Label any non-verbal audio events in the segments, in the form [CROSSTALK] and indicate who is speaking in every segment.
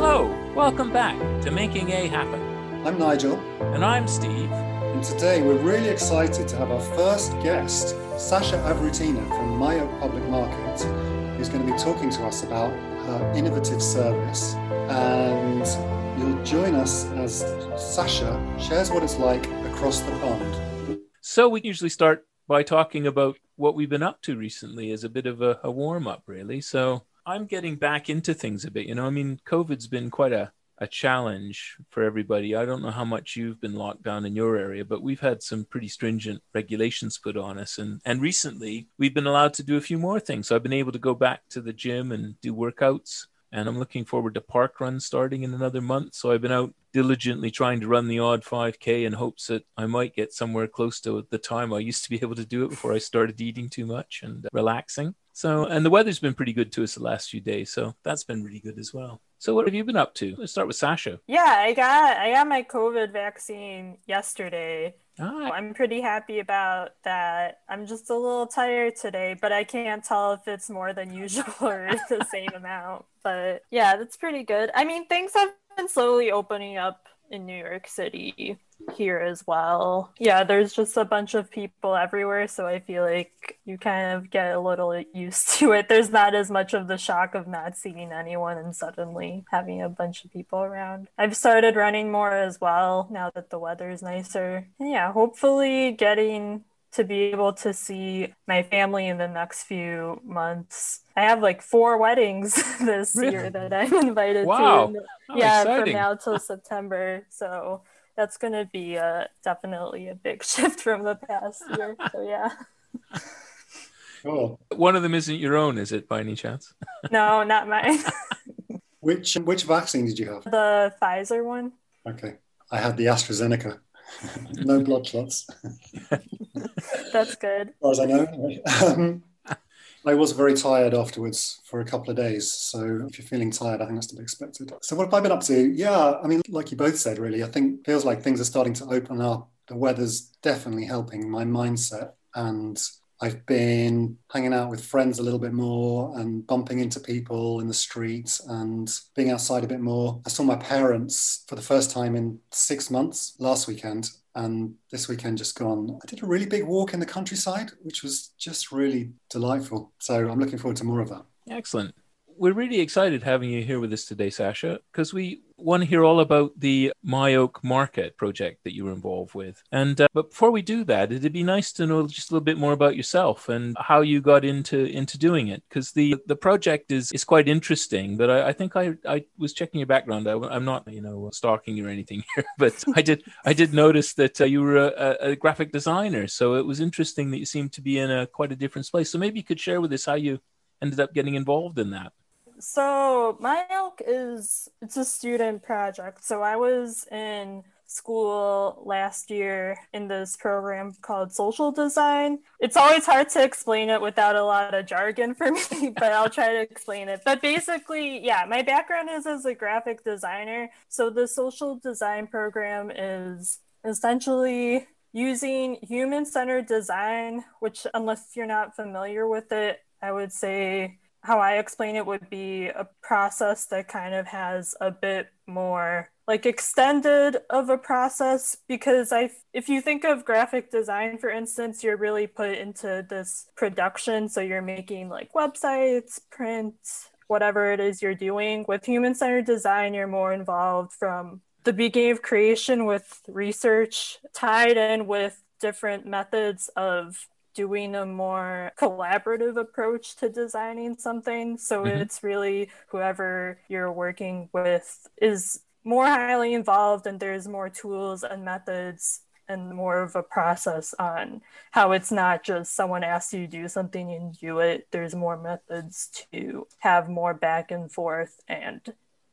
Speaker 1: Hello, welcome back to Making A Happen.
Speaker 2: I'm Nigel,
Speaker 1: And I'm Steve.
Speaker 2: and today we're really excited to have our first guest, Sasha Avrutina from Mayo Public Market, who's going to be talking to us about her innovative service. And you'll join us as Sasha shares what it's like across the pond.
Speaker 1: So, we usually start by talking about what we've been up to recently as a bit of a, a warm up, really. So, I'm getting back into things a bit. You know, I mean, COVID's been quite a, a challenge for everybody. I don't know how much you've been locked down in your area, but we've had some pretty stringent regulations put on us. And, and recently, we've been allowed to do a few more things. So, I've been able to go back to the gym and do workouts. And I'm looking forward to park run starting in another month. So, I've been out diligently trying to run the odd 5K in hopes that I might get somewhere close to the time I used to be able to do it before I started eating too much and relaxing. So, and the weather's been pretty good to us the last few days. So, that's been really good as well. So, what have you been up to? Let's start with Sasha.
Speaker 3: Yeah, I got I got my COVID vaccine yesterday.
Speaker 1: Ah,
Speaker 3: I'm pretty happy about that. I'm just a little tired today, but I can't tell if it's more than usual [LAUGHS] or the same amount. But yeah, that's pretty good. I mean, things have been slowly opening up in New York City here as well. Yeah, there's just a bunch of people everywhere, so I feel like you kind of get a little used [LAUGHS] to it. There's not as much of the shock of not seeing anyone and suddenly having a bunch of people around. I've started running more as well now that the weather is nicer. And yeah, hopefully getting to be able to see my family in the next few months. I have like four weddings [LAUGHS] this
Speaker 1: Really?
Speaker 3: year that I'm [LAUGHS] invited
Speaker 1: Wow.
Speaker 3: to.
Speaker 1: how
Speaker 3: yeah,
Speaker 1: exciting.
Speaker 3: from now till September. So that's going to be uh, definitely a big [LAUGHS] shift from the past year. So yeah. [LAUGHS]
Speaker 2: Cool.
Speaker 1: One of them isn't your own, is it, by any chance? [LAUGHS]
Speaker 3: No, not mine.
Speaker 2: Which, which vaccine did you have?
Speaker 3: the Pfizer one.
Speaker 2: Okay. I had the AstraZeneca. no blood clots.
Speaker 3: That's good.
Speaker 2: as far as I know. anyway. Um, I was very tired afterwards for a couple of days. So if you're feeling tired, I think that's to be expected. So what have I been up to? Yeah, I mean, like you both said, really, I think feels like things are starting to open up. The weather's definitely helping my mindset. And I've been hanging out with friends a little bit more and bumping into people in the streets and being outside a bit more. I saw my parents for the first time in six months last weekend. And this weekend just gone, I did a really big walk in the countryside, which was just really delightful. So I'm looking forward to more of that.
Speaker 1: Excellent. We're really excited having you here with us today, Sasha, because we want to hear all about the My Oak Market project that you were involved with. And uh, but before we do that, it'd be nice to know just a little bit more about yourself and how you got into into doing it, because the the project is is quite interesting. But I, I think I I was checking your background. I, am not you know stalking you or anything [LAUGHS] here, but I did I did notice that uh, you were a, a, graphic designer. So it was interesting that you seemed to be in a quite a different place. So maybe you could share with us how you ended up getting involved in that.
Speaker 3: So my elk is it's a student project. So I was in school last year in this program called social design. It's always hard to explain it without a lot of jargon for [LAUGHS] me, but I'll try to explain it. But basically, yeah, my background is as a graphic designer. So the social design program is essentially using human centered design, which, unless you're not familiar with it, I would say how I explain it would be a process that kind of has a bit more like extended of a process because I if you think of graphic design for instance you're really put into this production so you're making like websites print whatever it is you're doing. With human centered design you're more involved from the beginning of creation with research tied in with different methods of doing a more collaborative approach to designing something. So
Speaker 1: Mhm.
Speaker 3: it's really whoever you're working with is more highly involved and there's more tools and methods and more of a process on how it's not just someone asks you to do something and do it. There's more methods to have more back and forth and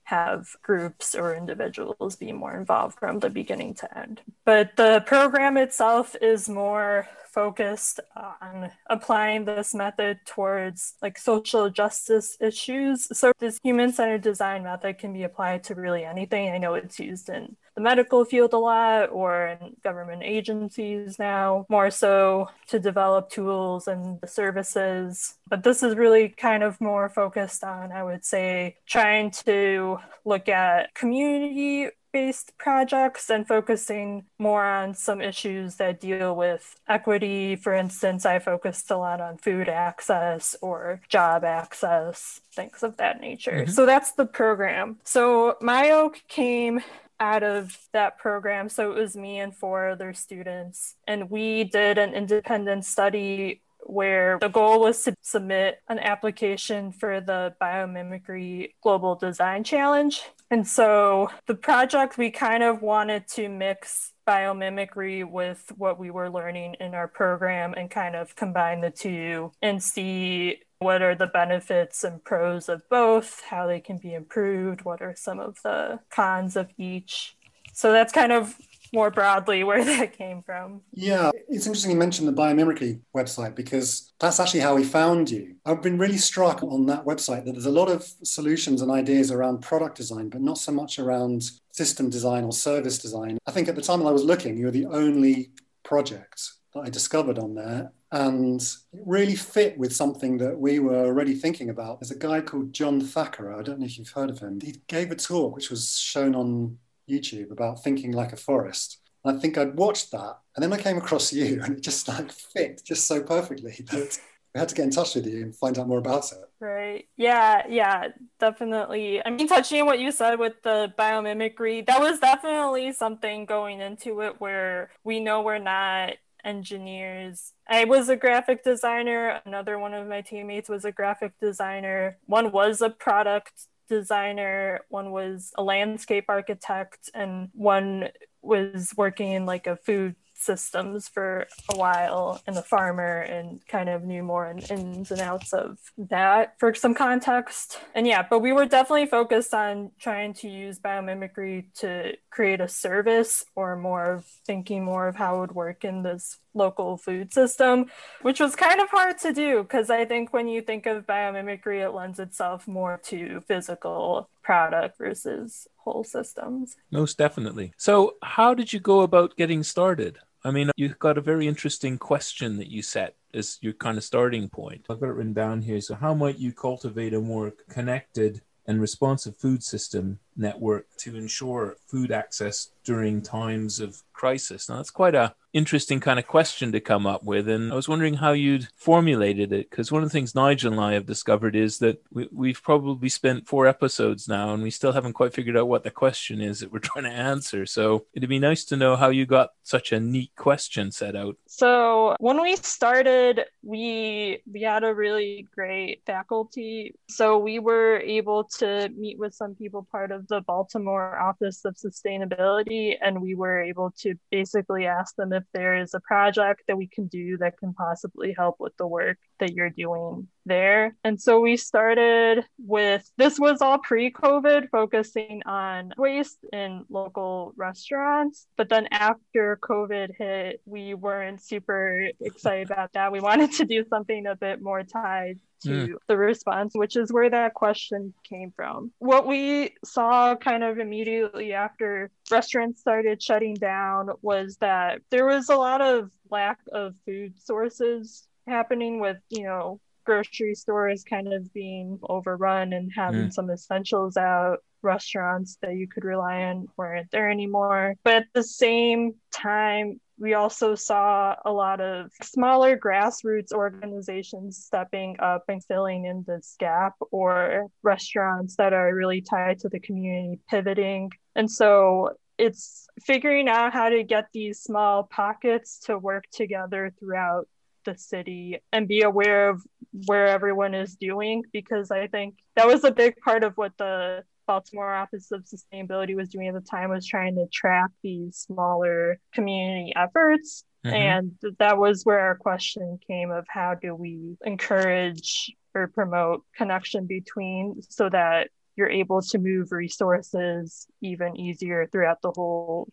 Speaker 3: have groups or individuals be more involved from the beginning to end. But the program itself is more focused uh, on applying this method towards like social justice issues. So this human-centered design method can be applied to really anything. I know it's used in the medical field a lot or in government agencies now, more so to develop tools and the services But this is really kind of more focused on, I would say, trying to look at community based projects and focusing more on some issues that deal with equity. For instance, I focused a lot on food access or job access, things of that nature. Mm-hmm. So that's the program. So My Oak came out of that program. So it was me and four other students. And we did an independent study where the goal was to submit an application for the Biomimicry Global Design Challenge. And so the project, we kind of wanted to mix biomimicry with what we were learning in our program and kind of combine the two and see what are the benefits and pros of both, how they can be improved, what are some of the cons of each. So that's kind of more broadly where that came from.
Speaker 2: Yeah, it's interesting you mentioned the biomimicry website because that's actually how we found you. I've been really struck on that website that there's a lot of solutions and ideas around product design, but not so much around system design or service design. I think at the time that I was looking, you were the only project that I discovered on there. And it really fit with something that we were already thinking about. There's a guy called John Thackara. I don't know if you've heard of him. He gave a talk which was shown on YouTube about thinking like a forest. And I think I'd watched that, and then I came across you, and it just like fit just so perfectly [LAUGHS] that we had to get in touch with you and find out more about it.
Speaker 3: Right. Yeah. Yeah. Definitely. I mean, touching on what you said with the biomimicry, that was definitely something going into it where we know we're not engineers. I was a graphic designer. Another one of my teammates was a graphic designer. One was a product designer, one was a landscape architect, and one was working in like a food systems for a while and a farmer and kind of knew more in, ins and outs of that for some context. And yeah, but we were definitely focused on trying to use biomimicry to create a service or more of thinking more of how it would work in this local food system, which was kind of hard to do because I think when you think of biomimicry, it lends itself more to physical product versus whole systems.
Speaker 1: Most definitely. So, how did you go about getting started? I mean, you've got a very interesting question that you set as your kind of starting point. I've got it written down here. So, how might you cultivate a more connected and responsive food system network to ensure food access during times of crisis? Now, that's quite a interesting kind of question to come up with. And I was wondering how you'd formulated it. Because one of the things Nigel and I have discovered is that we, have probably spent four episodes now and we still haven't quite figured out what the question is that we're [LAUGHS] trying to answer. So it'd be nice to know how you got such a neat question set out.
Speaker 3: So when we started, we we had a really great faculty. So we were able to meet with some people part of the Baltimore Office of Sustainability, and we were able to basically ask them if there is a project that we can do that can possibly help with the work that you're doing there. And so we started with this was all pre COVID, focusing on waste in local restaurants. But then after COVID hit, we weren't super excited about that. We wanted to do something a bit more tied to mm. the response, which is where that question came from. What we saw kind of immediately after restaurants started shutting down was that there was a lot of lack of food sources happening with, you know, grocery stores kind of being overrun and having mm. some essentials out restaurants that you could rely on weren't there anymore. But at the same time, we also saw a lot of smaller grassroots organizations stepping up and filling in this gap, or restaurants that are really tied to the community pivoting. And so it's figuring out how to get these small pockets to work together throughout the city and be aware of where everyone is doing because I think that was a big part of what the Baltimore Office of Sustainability was doing at the time was trying to track these smaller community efforts. Mm-hmm. And that was where our question came of how do we encourage or promote connection between so that you're able to move resources even easier throughout the whole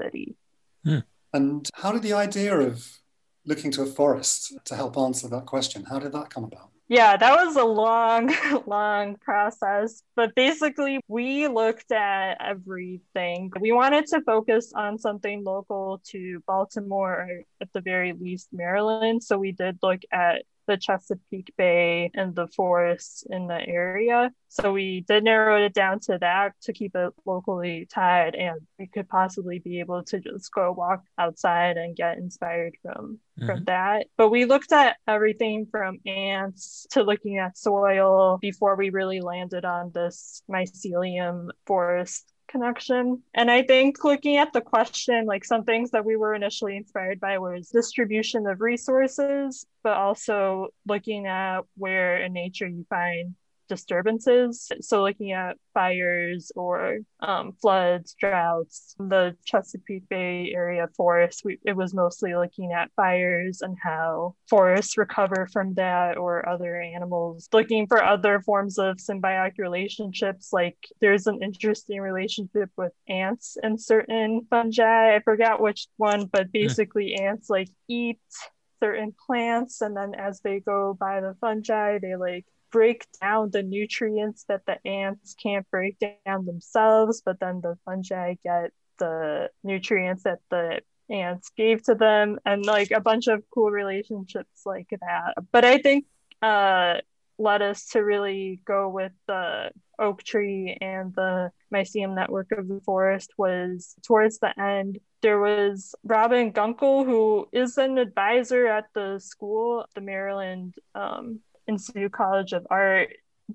Speaker 3: city.
Speaker 2: Hmm. And how did the idea of looking to a forest to help answer that question, how did that come about?
Speaker 3: Yeah, that was a long, [LAUGHS] long process. But basically, we looked at everything. We wanted to focus on something local to Baltimore, or at the very least, Maryland. So we did look at the Chesapeake Bay and the forests in the area. So we did narrow it down to that to keep it locally tied, and we could possibly be able to just go walk outside and get inspired from mm-hmm. from that. But we looked at everything from ants to looking at soil before we really landed on this mycelium forest connection. And I think looking at the question, like some things that we were initially inspired by was distribution of resources, but also looking at where in nature you find disturbances. So, looking at fires or um, floods, droughts, the Chesapeake Bay area forests, we, it was mostly looking at fires and how forests recover from that or other animals. Looking for other forms of symbiotic relationships, like there's an interesting relationship with ants and certain fungi. I forgot which one, but basically, yeah. ants like eat certain plants and then as they go by the fungi they like break down the nutrients that the ants can't break down themselves, but then the fungi get the nutrients that the ants gave to them and like a bunch of cool relationships like that. But I think uh led us to really go with the oak tree and the mycelium network of the forest was towards the end there was robin gunkel who is an advisor at the school the maryland um, Institute College of Art,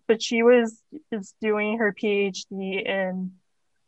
Speaker 3: but she was is doing her PhD in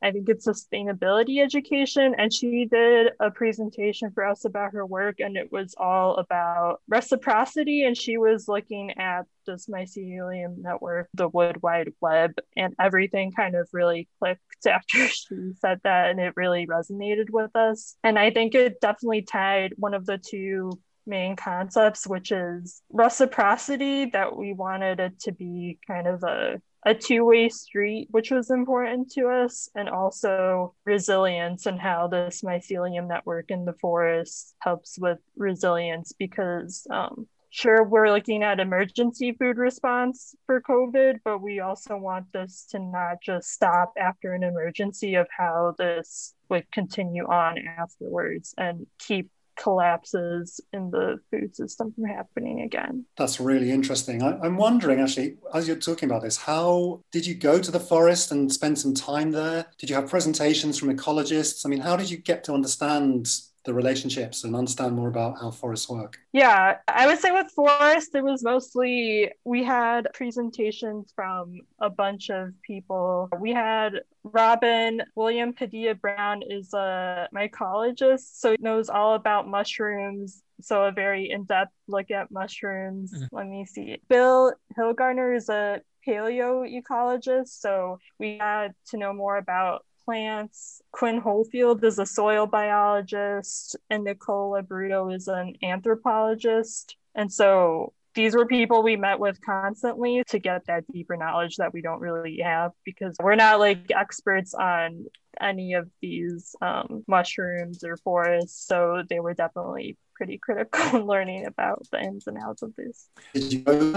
Speaker 3: I think it's sustainability education. And she did a presentation for us about her work, and it was all about reciprocity. And she was looking at this mycelium network, the Wood Wide Web, and everything kind of really clicked [LAUGHS] after she said that. And it really resonated with us. And I think it definitely tied one of the two main concepts, which is reciprocity, that we wanted it to be kind of a, a two way street, which was important to us, and also resilience and how this mycelium network in the forest helps with resilience because. Um, sure, we're looking at emergency food response for COVID, but we also want this to not just stop after an emergency of how this would continue on afterwards and keep collapses in the food system from happening again.
Speaker 2: That's really interesting. I, am wondering, actually, as you're talking about this, how did you go to the forest and spend some time there? Did you have presentations from ecologists? I mean, how did you get to understand the relationships and understand more about how forests work?
Speaker 3: Yeah, I would say with forests, it was mostly we had presentations from a bunch of people. We had Robin William Padilla Brown is a mycologist, so he knows all about mushrooms. So a very in-depth look at mushrooms. Mm. Let me see. Bill Hilgartner is a paleoecologist, so we had to know more about plants. Quinn Holefield is a soil biologist, and Nicola Bruto is an anthropologist. And so these were people we met with constantly to get that deeper knowledge that we don't really have because we're not like experts on any of these um, mushrooms or forests. So they were definitely pretty critical in learning about the ins and outs of this.
Speaker 2: Did you go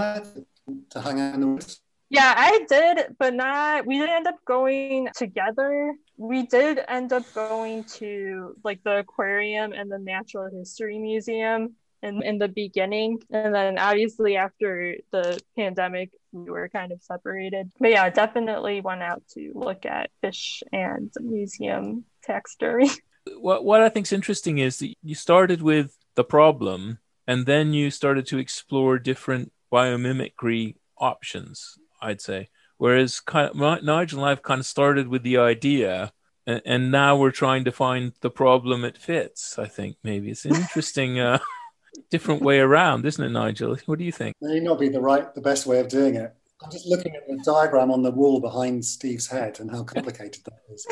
Speaker 2: to hang out in the woods?
Speaker 3: Yeah, I did, but not. We didn't end up going together. We did end up going to like the aquarium and the Natural History Museum in in the beginning, and then obviously after the pandemic, we were kind of separated. But yeah, definitely went out to look at fish and museum taxidermy. [LAUGHS]
Speaker 1: What what I think is interesting is that you started with the problem, and then you started to explore different biomimicry options I'd say. Whereas kind of, Nigel and I've kind of started with the idea, and, and, now we're trying to find the problem it fits. I think maybe it's an interesting, uh, [LAUGHS] different way around, isn't it, Nigel? What do you think?
Speaker 2: May not be the right, the best way of doing it. I'm just looking at the diagram on the wall behind Steve's head and how complicated that is.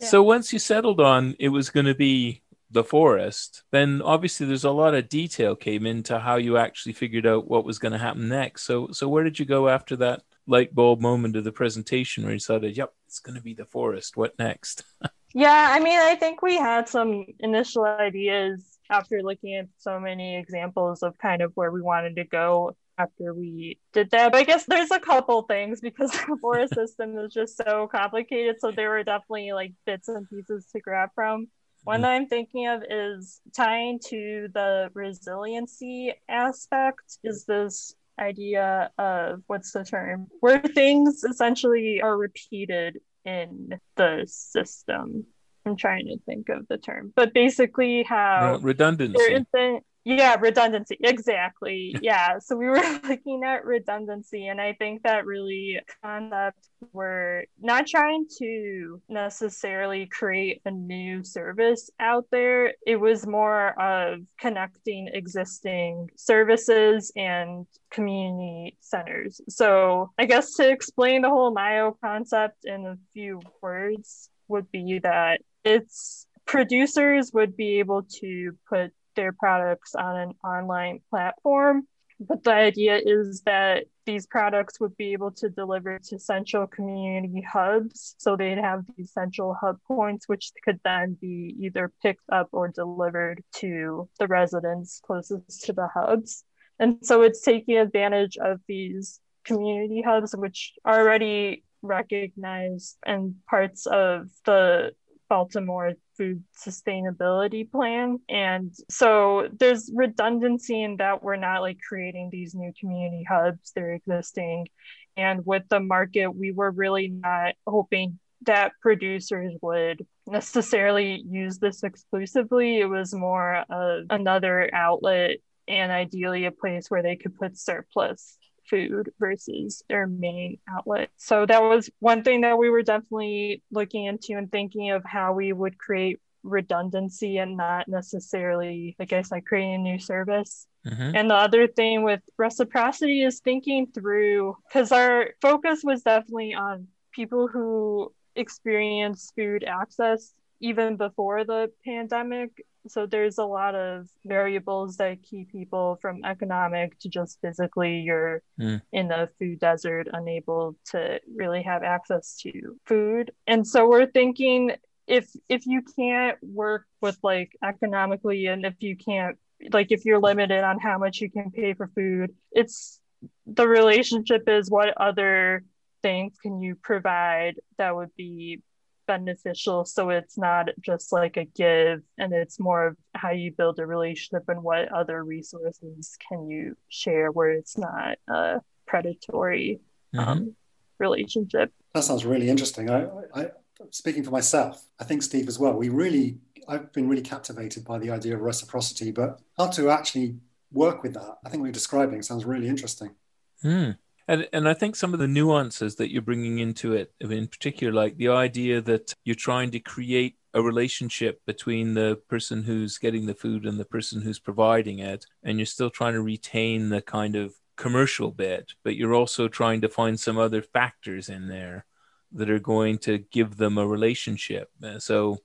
Speaker 1: yeah. [LAUGHS] So once you settled on it was going to be the forest, then obviously there's a lot of detail came into how you actually figured out what was going to happen next. So, so where did you go after that light bulb moment of the presentation where you decided, yep, it's going to be the forest. What next? [LAUGHS]
Speaker 3: yeah, I mean, I think we had some initial ideas after looking at so many examples of kind of where we wanted to go after we did that. But I guess there's a couple things because [LAUGHS] the forest system is just so complicated. So there were definitely like bits and pieces to grab from. One mm. that I'm thinking of is tying to the resiliency aspect is this idea of what's the term where things essentially are repeated in the system. I'm trying to think of the term, but basically how
Speaker 1: redundancy.
Speaker 3: There isn't, yeah, redundancy. Exactly. yeah. So we were [LAUGHS] looking at redundancy, and I think that really concept we're not trying to necessarily create a new service out there. It was more of connecting existing services and community centers. So I guess to explain the whole Myo concept in a few words would be that it's producers would be able to put their products on an online platform. But the idea is that these products would be able to deliver to central community hubs. So they'd have these central hub points, which could then be either picked up or delivered to the residents closest to the hubs. And so it's taking advantage of these community hubs, which are already recognized and parts of the Baltimore food sustainability plan. And so there's redundancy in that we're not like creating these new community hubs, they're existing. And with the market, we were really not hoping that producers would necessarily use this exclusively. It was more of another outlet and ideally a place where they could put surplus food versus their main outlet. So that was one thing that we were definitely looking into and thinking of how we would create redundancy and not necessarily, I guess, like creating a new service. Mm-hmm. And the other thing with reciprocity is thinking through, because our focus was definitely on people who experience food access even before the pandemic so there's a lot of variables that keep people from economic to just physically you're mm. in a food desert unable to really have access to food and so we're thinking if if you can't work with like economically and if you can't like if you're limited on how much you can pay for food it's the relationship is what other things can you provide that would be beneficial so it's not just like a give and it's more of how you build a relationship and what other resources can you share where it's not a predatory mm-hmm. um, relationship
Speaker 2: that sounds really interesting I, I speaking for myself i think steve as well we really i've been really captivated by the idea of reciprocity but how to actually work with that i think what you're describing sounds really interesting
Speaker 1: mm. And and I think some of the nuances that you're bringing into it, in particular, like the idea that you're trying to create a relationship between the person who's getting the food and the person who's providing it, and you're still trying to retain the kind of commercial bit, but you're also trying to find some other factors in there that are going to give them a relationship. Uh, so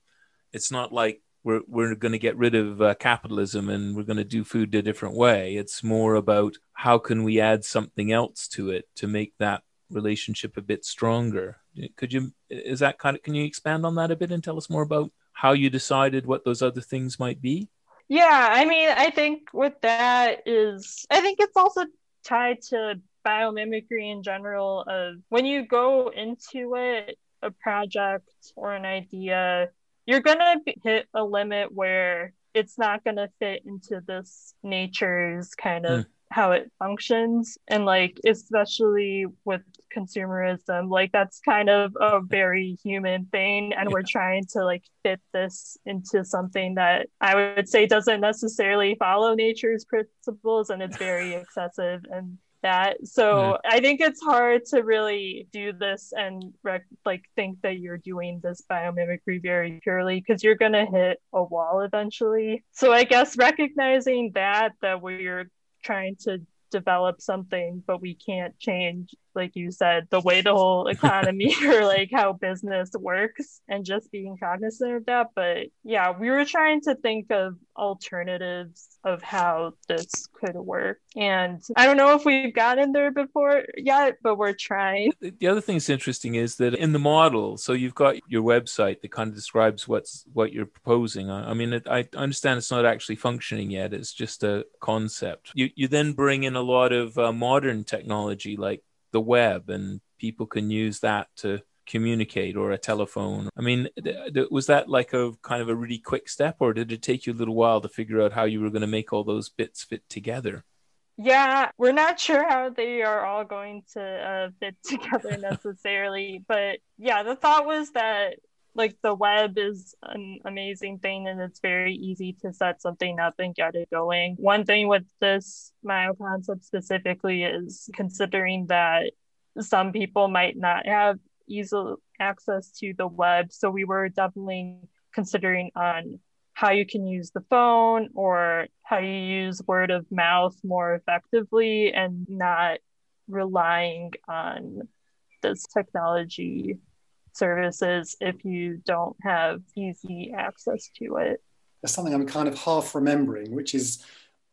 Speaker 1: it's not like we're we're going to get rid of uh, capitalism and we're going to do food a different way. It's more about how can we add something else to it to make that relationship a bit stronger. Could you is that kind of can you expand on that a bit and tell us more about how you decided what those other things might be?
Speaker 3: Yeah, I mean, I think with that is I think it's also tied to biomimicry in general of when you go into it a project or an idea you're gonna hit a limit where it's not gonna fit into this nature's kind of mm. how it functions and like especially with consumerism like that's kind of a very human thing and yeah. we're trying to like fit this into something that i would say doesn't necessarily follow nature's principles and it's very [LAUGHS] excessive and that. So yeah. I think it's hard to really do this and rec- like think that you're doing this biomimicry very purely because you're gonna hit a wall eventually. So I guess recognizing that that we're trying to develop something, but we can't change, like you said, the way the whole economy [LAUGHS] or like how business works and just being cognizant of that. But yeah, we were trying to think of alternatives of how this could work. And I don't know if we've gotten there before yet, but we're trying.
Speaker 1: The other thing that's interesting is that in the model, so you've got your website that kind of describes what's what you're proposing. I mean, it, I understand it's not actually functioning yet; it's just a concept. You you then bring in a lot of uh, modern technology like the web, and people can use that to communicate or a telephone. I mean, th- th- was that like a kind of a really quick step, or did it take you a little while to figure out how you were going to make all those bits fit together?
Speaker 3: Yeah, we're not sure how they are all going to uh, fit [LAUGHS] together necessarily, but yeah, the thought was that like the web is an amazing thing and it's very easy to set something up and get it going. One thing with this Myo concept specifically is considering that some people might not have easy access to the web. So we were definitely considering on how you can use the phone or how you use word of mouth more effectively and not relying on this technology services if you don't have easy access to it.
Speaker 2: There's something I'm kind of half remembering, which is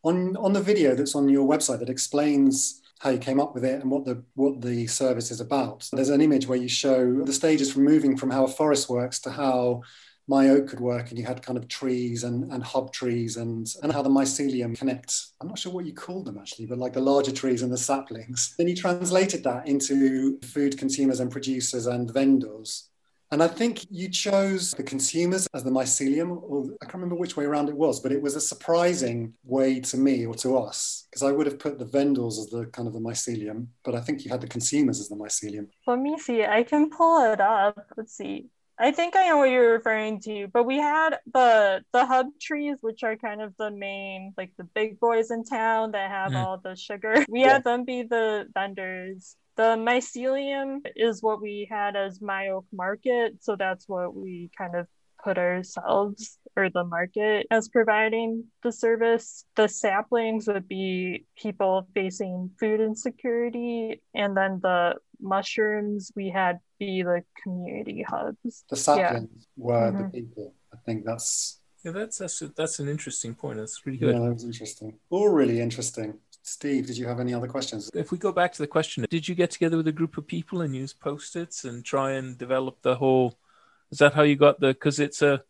Speaker 2: on on the video that's on your website that explains how you came up with it and what the what the service is about. There's an image where you show the stages from moving from how a forest works to how Myo could work and you had kind of trees and, and hub trees and, and how the mycelium connects. I'm not sure what you called them actually, but like the larger trees and the saplings. Then you translated that into food consumers and producers and vendors. And I think you chose the consumers as the mycelium, or I can't remember which way around it was, but it was a surprising way to me or to us, because I would have put the vendors as the kind of the mycelium, but I think you had the consumers as the mycelium.
Speaker 3: Let me see. I can pull it up. Let's see. I think I know what you're referring to, but we had the the hub trees, which are kind of the main, like the big boys in town that have mm. all the sugar. [LAUGHS] We yeah. had them be the vendors. The mycelium is what we had as Myo Market, so that's what we kind of put ourselves or the market as providing the service. The saplings would be people facing food insecurity, and then the mushrooms we had be the community hubs.
Speaker 2: The saplings yeah. were mm-hmm. the people. I think that's
Speaker 1: yeah, that's that's that's an interesting point. That's really good.
Speaker 2: Yeah, that was interesting. All really interesting. Steve, did you have any other questions?
Speaker 1: If we go back to the question, did you get together with a group of people and use post-its and try and develop the whole? Is that how you got the? Because it's a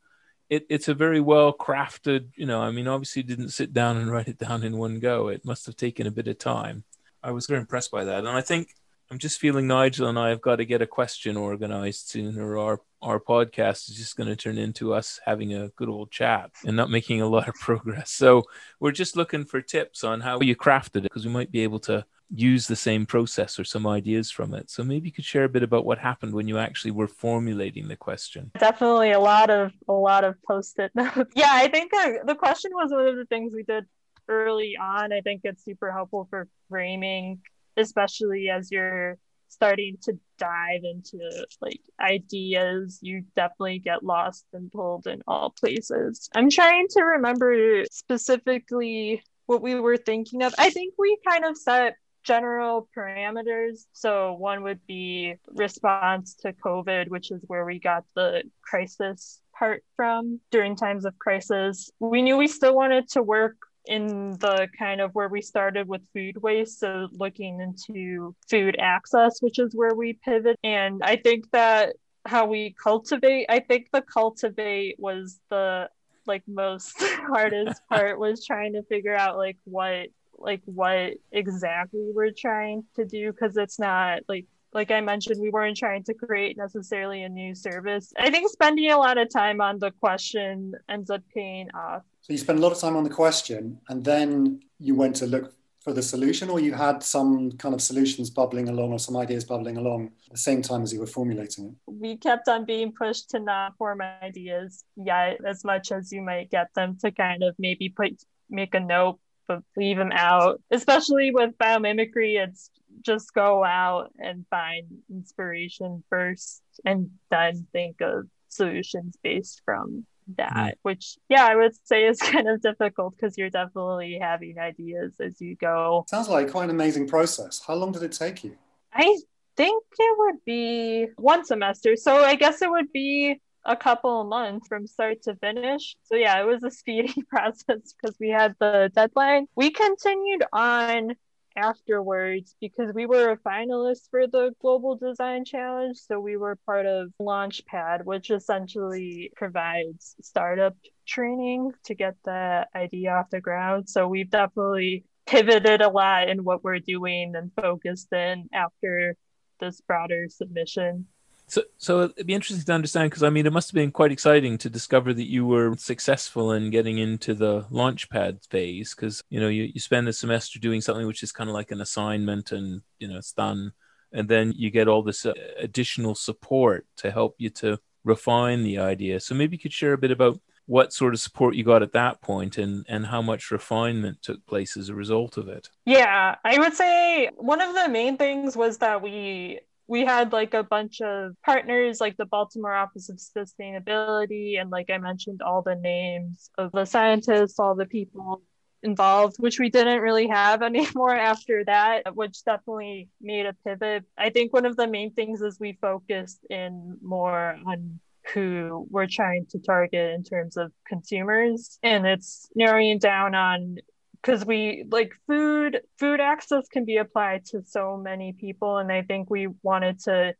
Speaker 1: it, it's a very well crafted, you know, I mean, obviously didn't sit down and [LAUGHS] write it down in one go. It must have taken a bit of time. I was very impressed by that. And I think I'm just feeling Nigel and I have got to get a question organized soon, or our, our podcast is just going to turn into us having a good old chat and not making a lot of [LAUGHS] progress. So we're just looking for tips on how you crafted it because we might be able to use the same process or some ideas from it. So maybe you could share a bit about what happened when you actually were formulating the question.
Speaker 3: Definitely a lot of a lot of post-it notes. [LAUGHS] yeah, I think uh, the question was one of the things we did early on. I think it's super helpful for framing, especially as you're starting to dive into like ideas, you definitely get lost and pulled in all places. I'm trying to remember specifically what we were thinking of. I think we kind of set general parameters. So one would be response to COVID, which is where we got the crisis part from during times of crisis. We knew we still wanted to work in the kind of where we started with food waste so looking into food access which is where we pivot and i think that how we cultivate i think the cultivate was the like most [LAUGHS] hardest [LAUGHS] part was trying to figure out like what like what exactly we're trying to do because it's not like like I mentioned, we weren't trying to create necessarily a new service. I think spending a lot of time on the question ends up paying off.
Speaker 2: So you spend a lot of time on the question and then you went to look for the solution, or you had some kind of solutions bubbling along or some ideas bubbling along at the same time as you were formulating it?
Speaker 3: We kept on being pushed to not form ideas yet as much as you might get them to kind of maybe put make a note but leave them out. Especially with biomimicry, it's just go out and find inspiration first and then think of solutions based from that mm. which yeah i would say is [LAUGHS] kind of difficult because you're definitely having ideas as you go
Speaker 2: sounds like quite an amazing process how long did it take you
Speaker 3: i think it would be one semester so i guess it would be a couple of months from start to finish. So yeah, it was a speedy [LAUGHS] process because we had the deadline. We continued on afterwards because we were a finalist for the Global Design Challenge. So we were part of Launchpad, which essentially provides startup training to get the idea off the ground. So we've definitely pivoted a lot in what we're doing and focused in after this broader submission.
Speaker 1: So, so it'd be interesting to understand because I mean, it must have been quite exciting to discover that you were successful in getting into the launchpad phase because you know you, you spend a semester doing something which is kind of like an assignment and you know it's done, and then you get all this uh, additional support to help you to refine the idea. So maybe you could share a bit about what sort of support you got at that point and and how much refinement took place as a result of it
Speaker 3: yeah i would say one of the main things was that we we had like a bunch of partners like the baltimore office of sustainability and like i mentioned all the names of the scientists all the people involved which we didn't really have [LAUGHS] anymore after that which definitely made a pivot. I think one of the main things is we focused in more on who we're trying to target in terms of consumers and it's narrowing down on because we like food food access can be applied to so many people and i think we wanted to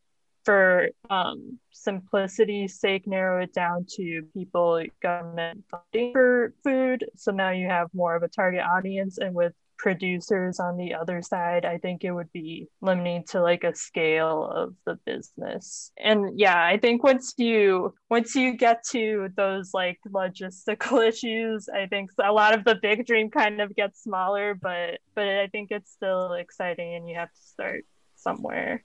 Speaker 3: for um, simplicity's sake narrow it down to people government funding for food. So now you have more of a target audience and with producers on the other side, I think it would be limiting to like a scale of the business. And yeah, I think once you once you get to those like logistical [LAUGHS] issues, I think a lot of the big dream kind of gets smaller, but but I think it's still exciting and you have to start somewhere.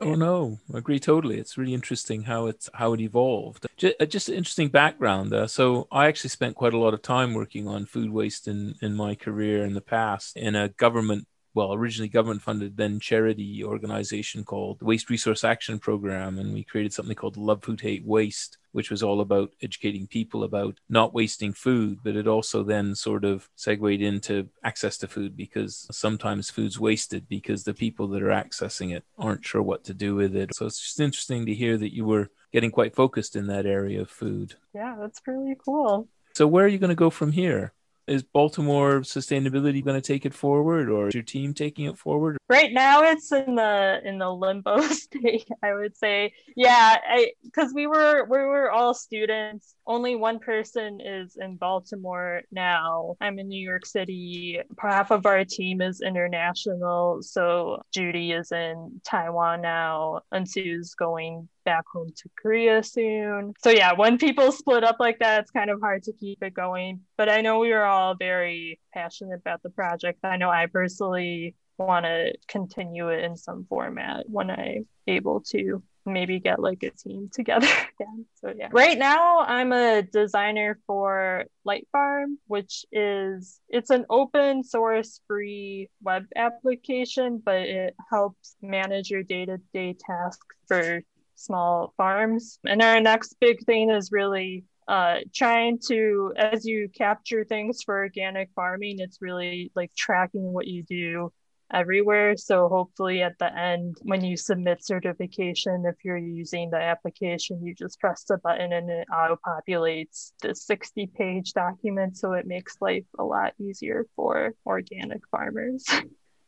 Speaker 1: Oh no, I agree totally. It's really interesting how it's how it evolved. Just, uh, just an interesting background. Uh, so I actually spent quite a lot of time working on food waste in in my career in the past in a government well, originally government funded, then charity organization called Waste Resource Action Program. And we created something called Love Food Hate Waste, which was all about educating people about not wasting food. But it also then sort of segued into access to food because sometimes food's wasted because the people that are accessing it aren't sure what to do with it. So it's just interesting to hear that you were getting quite focused in that area of food.
Speaker 3: Yeah, that's really cool.
Speaker 1: So, where are you going to go from here? Is Baltimore sustainability going to take it forward, or is your team taking it forward?
Speaker 3: Right now, it's in the in the limbo [LAUGHS] state. I would say, yeah, because we were we were all students. Only one person is in Baltimore now. I'm in New York City. Half of our team is international. So Judy is in Taiwan now, and Sue's going back home to Korea soon. So yeah, when people split up like that, it's kind of hard to keep it going. But I know we are all very passionate about the project. I know I personally want to continue it in some format when I'm able to maybe get like a team together [LAUGHS] again. So yeah. Right now I'm a designer for LiteFarm, which is it's an open source free web application, but it helps manage your day-to-day tasks for small farms. And our next big thing is really uh, trying to, as you capture things for organic farming, it's really like tracking what you do everywhere. So hopefully at the end, when you submit certification, if you're using the application, you just press the button and it auto populates the 60 page document. So it makes life a lot easier for organic farmers. [LAUGHS]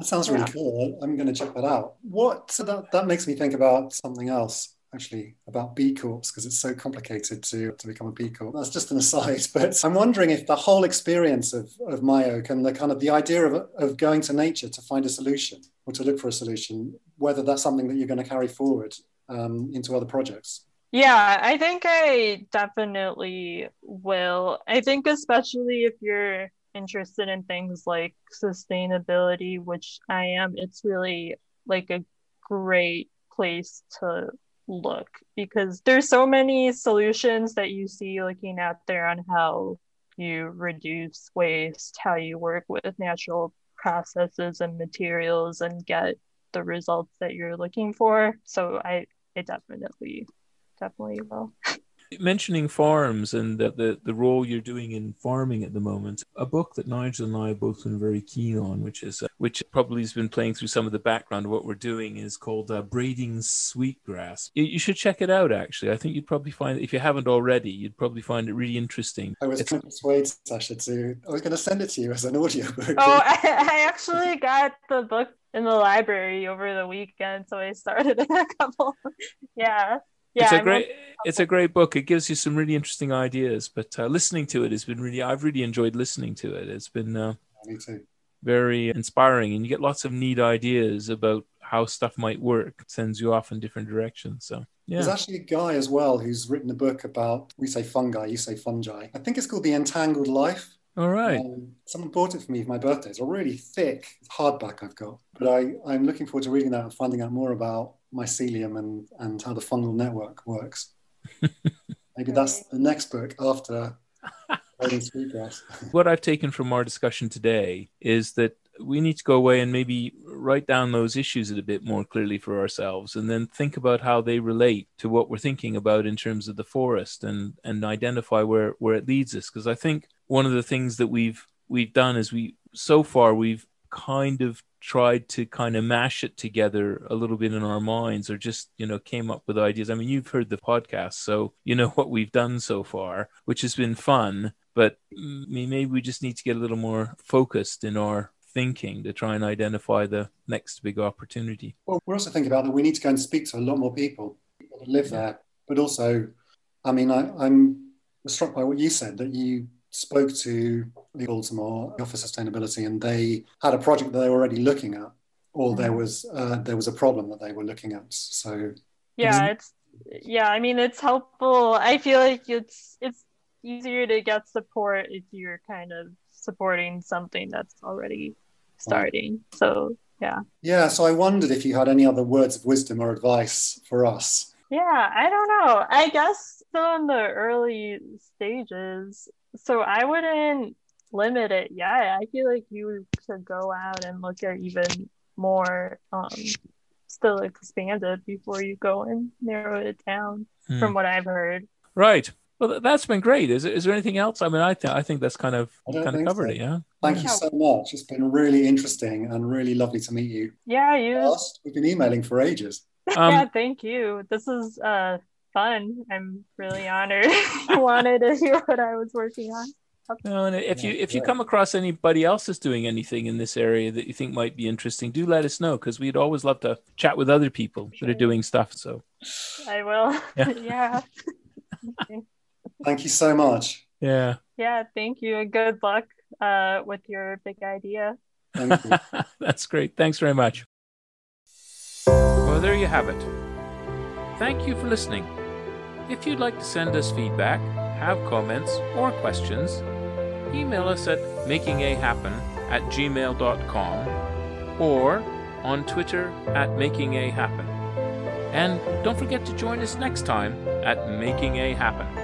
Speaker 2: That sounds really yeah. cool. I'm going to check that out. What so that that makes me think about something else actually about B Corps because it's so complicated to, to become a B Corp. That's just an aside, [LAUGHS] but I'm wondering if the whole experience of, of MyOak and the kind of the idea of, of going to nature to find a solution or to look for a solution, whether that's something that you're going to carry forward um, into other projects.
Speaker 3: Yeah, I think I definitely will. I think especially if you're interested in things like sustainability, which I am, it's really like a great place to look because there's so many solutions that you see looking out there on how you reduce waste, how you work with natural processes and materials and get the results that you're looking for. So I it definitely definitely will. [LAUGHS]
Speaker 1: mentioning farms and the, the, the role you're doing in farming at the moment, a book that Nigel and I have both been very keen on, which is uh, which probably has been playing through some of the background of what we're doing, is called uh, Braiding Sweetgrass. You, you, should check it out. Actually, I think you'd probably find if you haven't already, you'd probably find it really interesting.
Speaker 2: I was it's, trying to persuade Sasha to. I was going to send it to you as an audiobook.
Speaker 3: Oh, [LAUGHS] I, I actually got the book in the library over the weekend, so I started a couple. [LAUGHS] yeah
Speaker 1: yeah, it's a great it's a great book. It gives you some really interesting ideas. But uh, listening to it has been really I've really enjoyed listening to it. It's been uh,
Speaker 2: me too.
Speaker 1: very inspiring, and you get lots of neat ideas about how stuff might work it sends you off in different directions so yeah.
Speaker 2: There's actually a guy as well who's written a book about, we say fungi, you say fungi. I think it's called The Entangled Life.
Speaker 1: All right.
Speaker 2: Um, someone bought it for me for my birthday. It's a really thick hardback I've got. But I, I'm looking forward to reading that and finding out more about mycelium and, and how the fungal network works. [LAUGHS] Maybe that's the next book after [LAUGHS]
Speaker 1: what I've taken from our discussion today is that we need to go away and maybe write down those issues a bit more clearly for ourselves and then think about how they relate to what we're thinking about in terms of the forest and and identify where where it leads us because i think one of the things that we've we've done is we so far we've kind of tried to kind of mash it together a little bit in our minds or just you know came up with ideas i mean you've heard the podcast so you know [LAUGHS] what we've done so far which has been fun but maybe we just need to get a little more focused in our thinking to try and identify the next big opportunity.
Speaker 2: Well, we're also thinking about that we need to go and speak to a lot more people, people that live there. But also, I mean, I, I'm struck by what you said that you spoke to the Baltimore Office of Sustainability and they had a project that they were already looking at, or there mm-hmm. was uh, there was a problem that they were looking at. So
Speaker 3: yeah, it's yeah. I mean, it's helpful. I feel like it's it's easier to get support if you're kind of supporting something that's already starting. So yeah.
Speaker 2: Yeah. So I wondered if you had any other words of wisdom or advice for us.
Speaker 3: Yeah, I don't know. I guess still in the early stages. So I wouldn't limit it Yeah, I feel like you should go out and look at even more um still expanded before you go and narrow it down hmm. from what I've heard.
Speaker 1: Right. Well, that's been great. Is, is there anything else? I mean, I think I think that's kind of kind of covered so. it. Yeah.
Speaker 2: Thank you so much. It's been really interesting and really lovely to meet you.
Speaker 3: Yeah, you.
Speaker 2: We've been emailing for ages. [LAUGHS]
Speaker 3: Um, yeah, thank you. This is uh, fun. I'm really honored [LAUGHS] you wanted to hear what I was working on.
Speaker 1: No, and if you if you come across anybody else that's doing anything in this area that you think might be interesting, do let us know because we'd always love to chat with other people sure. that are doing stuff. So
Speaker 3: I will. Yeah. [LAUGHS]
Speaker 2: yeah. Thank you so much.
Speaker 1: Yeah.
Speaker 3: Yeah, thank you. And Good luck uh, with your big idea. [LAUGHS]
Speaker 1: That's great. Thanks very much. Well, there you have it. Thank you for listening. If you'd like to send us feedback, have comments, or questions, email us at makingahappen at gmail.com or on Twitter at makingahappen. And don't forget to join us next time at Making A Happen.